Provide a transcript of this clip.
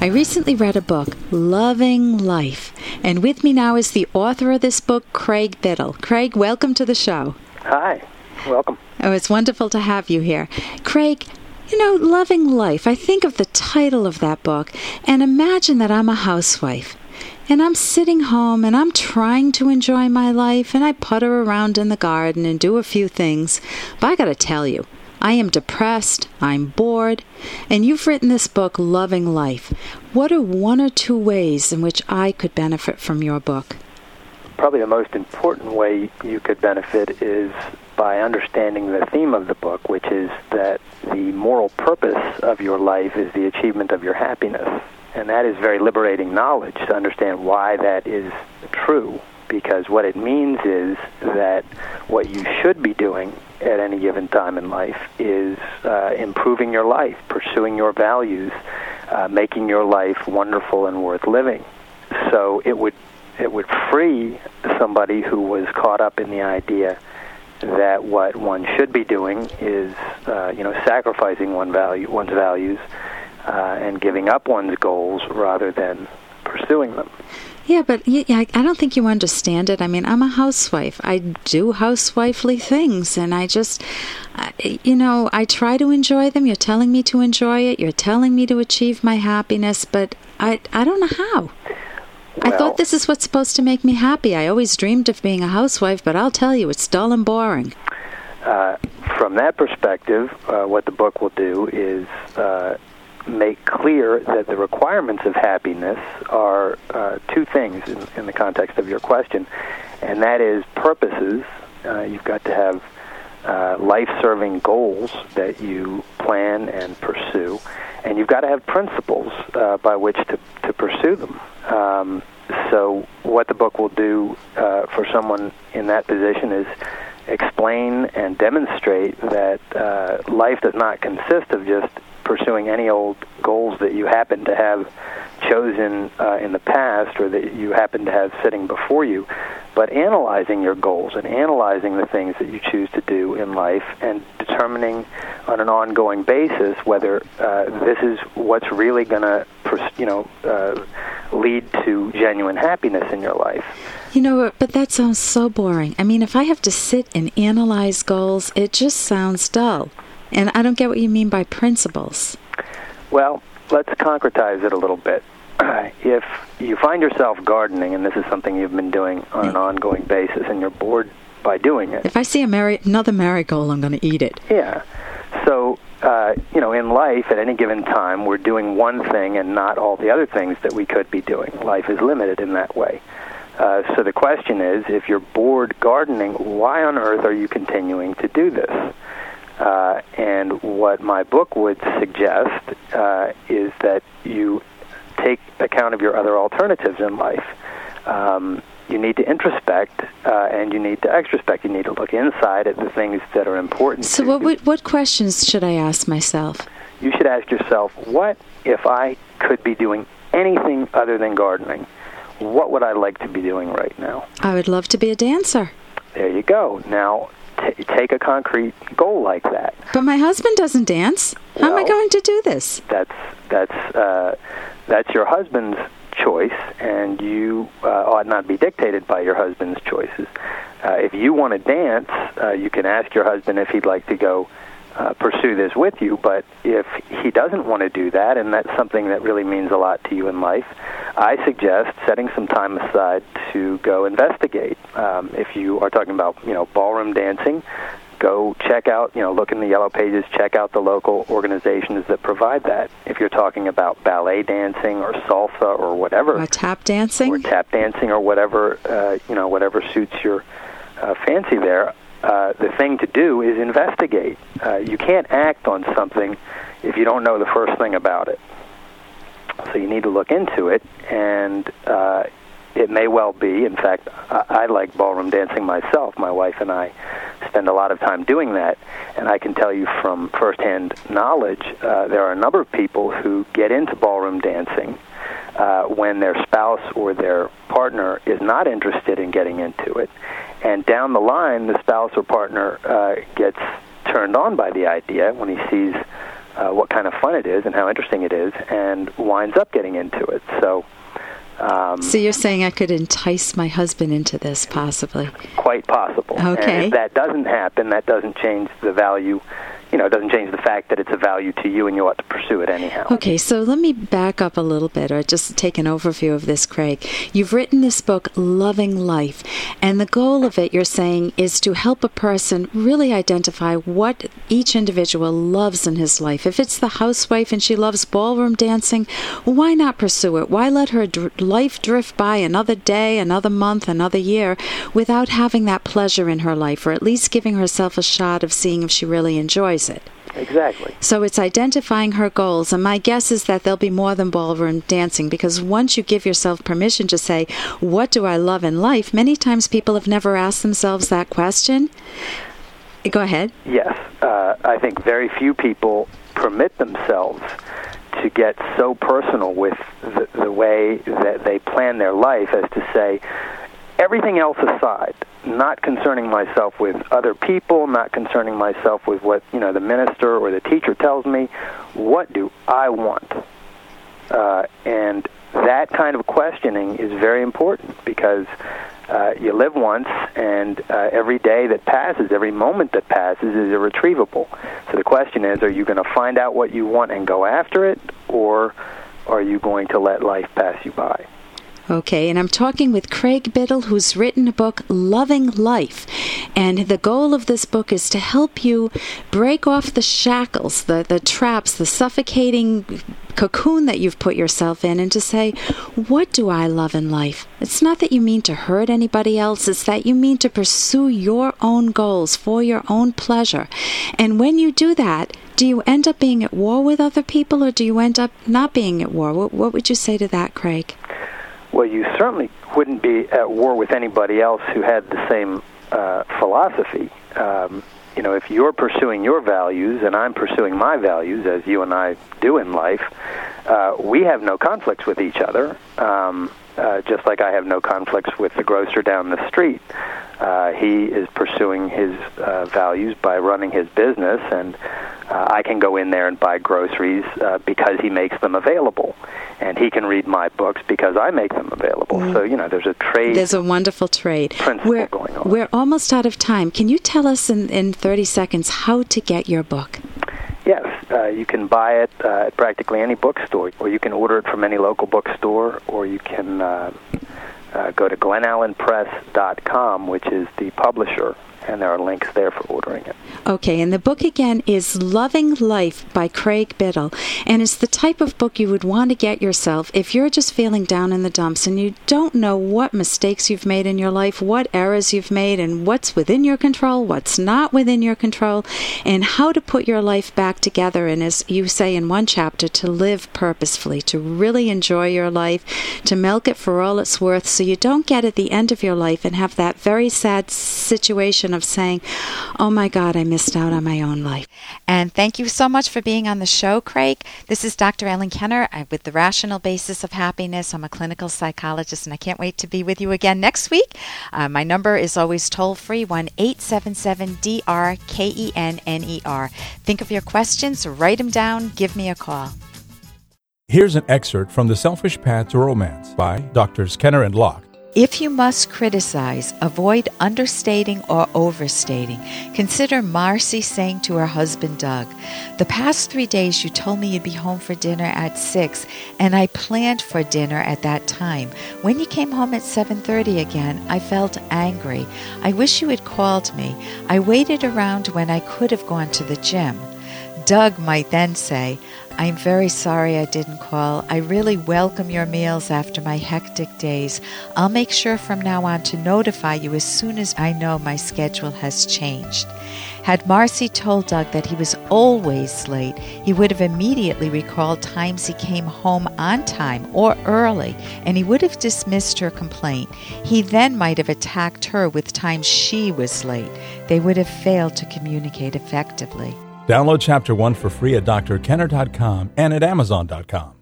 I recently read a book, Loving Life, and with me now is the author of this book, Craig Biddle. Craig, welcome to the show. Hi, welcome. Oh, it's wonderful to have you here. Craig, you know, Loving Life, I think of the title of that book and imagine that I'm a housewife. And I'm sitting home and I'm trying to enjoy my life and I putter around in the garden and do a few things. But I gotta tell you, I am depressed, I'm bored, and you've written this book, Loving Life. What are one or two ways in which I could benefit from your book? Probably the most important way you could benefit is by understanding the theme of the book, which is that the moral purpose of your life is the achievement of your happiness. And that is very liberating knowledge to understand why that is true because what it means is that what you should be doing at any given time in life is uh, improving your life, pursuing your values, uh, making your life wonderful and worth living. So it would it would free somebody who was caught up in the idea that what one should be doing is uh, you know sacrificing one value one's values uh, and giving up one's goals rather than pursuing them. Yeah, but yeah, I don't think you understand it. I mean, I'm a housewife. I do housewifely things, and I just, you know, I try to enjoy them. You're telling me to enjoy it. You're telling me to achieve my happiness, but I, I don't know how. Well, I thought this is what's supposed to make me happy. I always dreamed of being a housewife, but I'll tell you, it's dull and boring. Uh, from that perspective, uh, what the book will do is uh, make clear that the requirements of happiness are uh, two things in, in, the context of your question, and that is purposes. Uh, you've got to have uh, life-serving goals that you plan and pursue, and you've got to have principles uh, by which to, to pursue them. Um, so, what the book will do uh, for someone in that position is explain and demonstrate that uh, life does not consist of just pursuing any old goals that you happen to have chosen uh, in the past or that you happen to have sitting before you, but analyzing your goals and analyzing the things that you choose to do in life and determining on an ongoing basis whether uh, this is what's really going to, you know, uh, lead to genuine happiness in your life. You know, but that sounds so boring. I mean, if I have to sit and analyze goals, it just sounds dull. And I don't get what you mean by principles. Well, let's concretize it a little bit. if you find yourself gardening, and this is something you've been doing on an ongoing basis, and you're bored by doing it. If I see a mari- another marigold, I'm going to eat it. Yeah. Uh, you know, in life, at any given time, we're doing one thing and not all the other things that we could be doing. Life is limited in that way. Uh, so the question is, if you're bored gardening, why on earth are you continuing to do this? Uh, and what my book would suggest uh, is that you take account of your other alternatives in life. Um, you need to introspect uh, and you need to extrospect. You need to look inside at the things that are important. So, what, what, what questions should I ask myself? You should ask yourself, what if I could be doing anything other than gardening? What would I like to be doing right now? I would love to be a dancer. There you go. Now, t- take a concrete goal like that. But my husband doesn't dance. How well, am I going to do this? That's that's uh, that's your husband's choice, and you uh, ought not be dictated by your husband's choices. Uh, if you want to dance, uh, you can ask your husband if he'd like to go uh, pursue this with you. But if he doesn't want to do that, and that's something that really means a lot to you in life, I suggest setting some time aside to go investigate. Um, if you are talking about, you know, ballroom dancing, go check out, you know, look in the yellow pages, check out the local organizations that provide that. If you're talking about ballet dancing or salsa or whatever, or tap dancing, or tap dancing or whatever, uh, you know, whatever suits your uh, fancy there. Uh, the thing to do is investigate. Uh, you can't act on something if you don't know the first thing about it. So you need to look into it, and uh, it may well be. In fact, I, I like ballroom dancing myself. My wife and I spend a lot of time doing that, and I can tell you from firsthand knowledge, uh, there are a number of people who get into ballroom dancing uh, when their spouse or their partner is not interested in getting into it, and down the line, the spouse or partner uh, gets turned on by the idea when he sees uh, what kind of fun it is and how interesting it is, and winds up getting into it. So. Um, so you're saying I could entice my husband into this, possibly? Quite possible. Okay. And if that doesn't happen, that doesn't change the value you know, it doesn't change the fact that it's a value to you and you ought to pursue it anyhow. Okay, so let me back up a little bit or just take an overview of this, Craig. You've written this book, Loving Life, and the goal of it, you're saying, is to help a person really identify what each individual loves in his life. If it's the housewife and she loves ballroom dancing, why not pursue it? Why let her dr- life drift by another day, another month, another year without having that pleasure in her life, or at least giving herself a shot of seeing if she really enjoys enjoys it. Exactly. So it's identifying her goals, and my guess is that there'll be more than ballroom dancing because once you give yourself permission to say, What do I love in life? many times people have never asked themselves that question. Go ahead. Yes. Uh, I think very few people permit themselves to get so personal with the, the way that they plan their life as to say, everything else aside, not concerning myself with other people, not concerning myself with what you know the minister or the teacher tells me. What do I want? Uh, and that kind of questioning is very important because uh, you live once, and uh, every day that passes, every moment that passes is irretrievable. So the question is, are you going to find out what you want and go after it, or are you going to let life pass you by? Okay, and I'm talking with Craig Biddle, who's written a book, Loving Life. And the goal of this book is to help you break off the shackles, the, the traps, the suffocating cocoon that you've put yourself in, and to say, What do I love in life? It's not that you mean to hurt anybody else, it's that you mean to pursue your own goals for your own pleasure. And when you do that, do you end up being at war with other people or do you end up not being at war? What, what would you say to that, Craig? Well, you certainly wouldn't be at war with anybody else who had the same uh, philosophy. Um, you know, if you're pursuing your values and I'm pursuing my values, as you and I do in life, uh, we have no conflicts with each other. Um, uh, just like I have no conflicts with the grocer down the street. Uh, he is pursuing his uh, values by running his business, and uh, I can go in there and buy groceries uh, because he makes them available, and he can read my books because I make them available. Mm. So you know, there's a trade. There's a wonderful trade. Principle we're, going on. We're almost out of time. Can you tell us in, in 30 seconds how to get your book? Uh, you can buy it uh, at practically any bookstore, or you can order it from any local bookstore, or you can uh, uh, go to glenallenpress.com, which is the publisher and there are links there for ordering it. Okay, and the book again is Loving Life by Craig Biddle, and it's the type of book you would want to get yourself if you're just feeling down in the dumps and you don't know what mistakes you've made in your life, what errors you've made, and what's within your control, what's not within your control, and how to put your life back together. And as you say in one chapter, to live purposefully, to really enjoy your life, to milk it for all it's worth, so you don't get at the end of your life and have that very sad situation of saying, oh my God, I missed out on my own life. And thank you so much for being on the show, Craig. This is Dr. Ellen Kenner with The Rational Basis of Happiness. I'm a clinical psychologist, and I can't wait to be with you again next week. Uh, my number is always toll free 1 877 D R K E N N E R. Think of your questions, write them down, give me a call. Here's an excerpt from The Selfish Path to Romance by Drs. Kenner and Locke. If you must criticize, avoid understating or overstating. Consider Marcy saying to her husband Doug, "The past 3 days you told me you'd be home for dinner at 6, and I planned for dinner at that time. When you came home at 7:30 again, I felt angry. I wish you had called me. I waited around when I could have gone to the gym." Doug might then say, I'm very sorry I didn't call. I really welcome your meals after my hectic days. I'll make sure from now on to notify you as soon as I know my schedule has changed. Had Marcy told Doug that he was always late, he would have immediately recalled times he came home on time or early, and he would have dismissed her complaint. He then might have attacked her with times she was late. They would have failed to communicate effectively. Download Chapter 1 for free at drkenner.com and at amazon.com.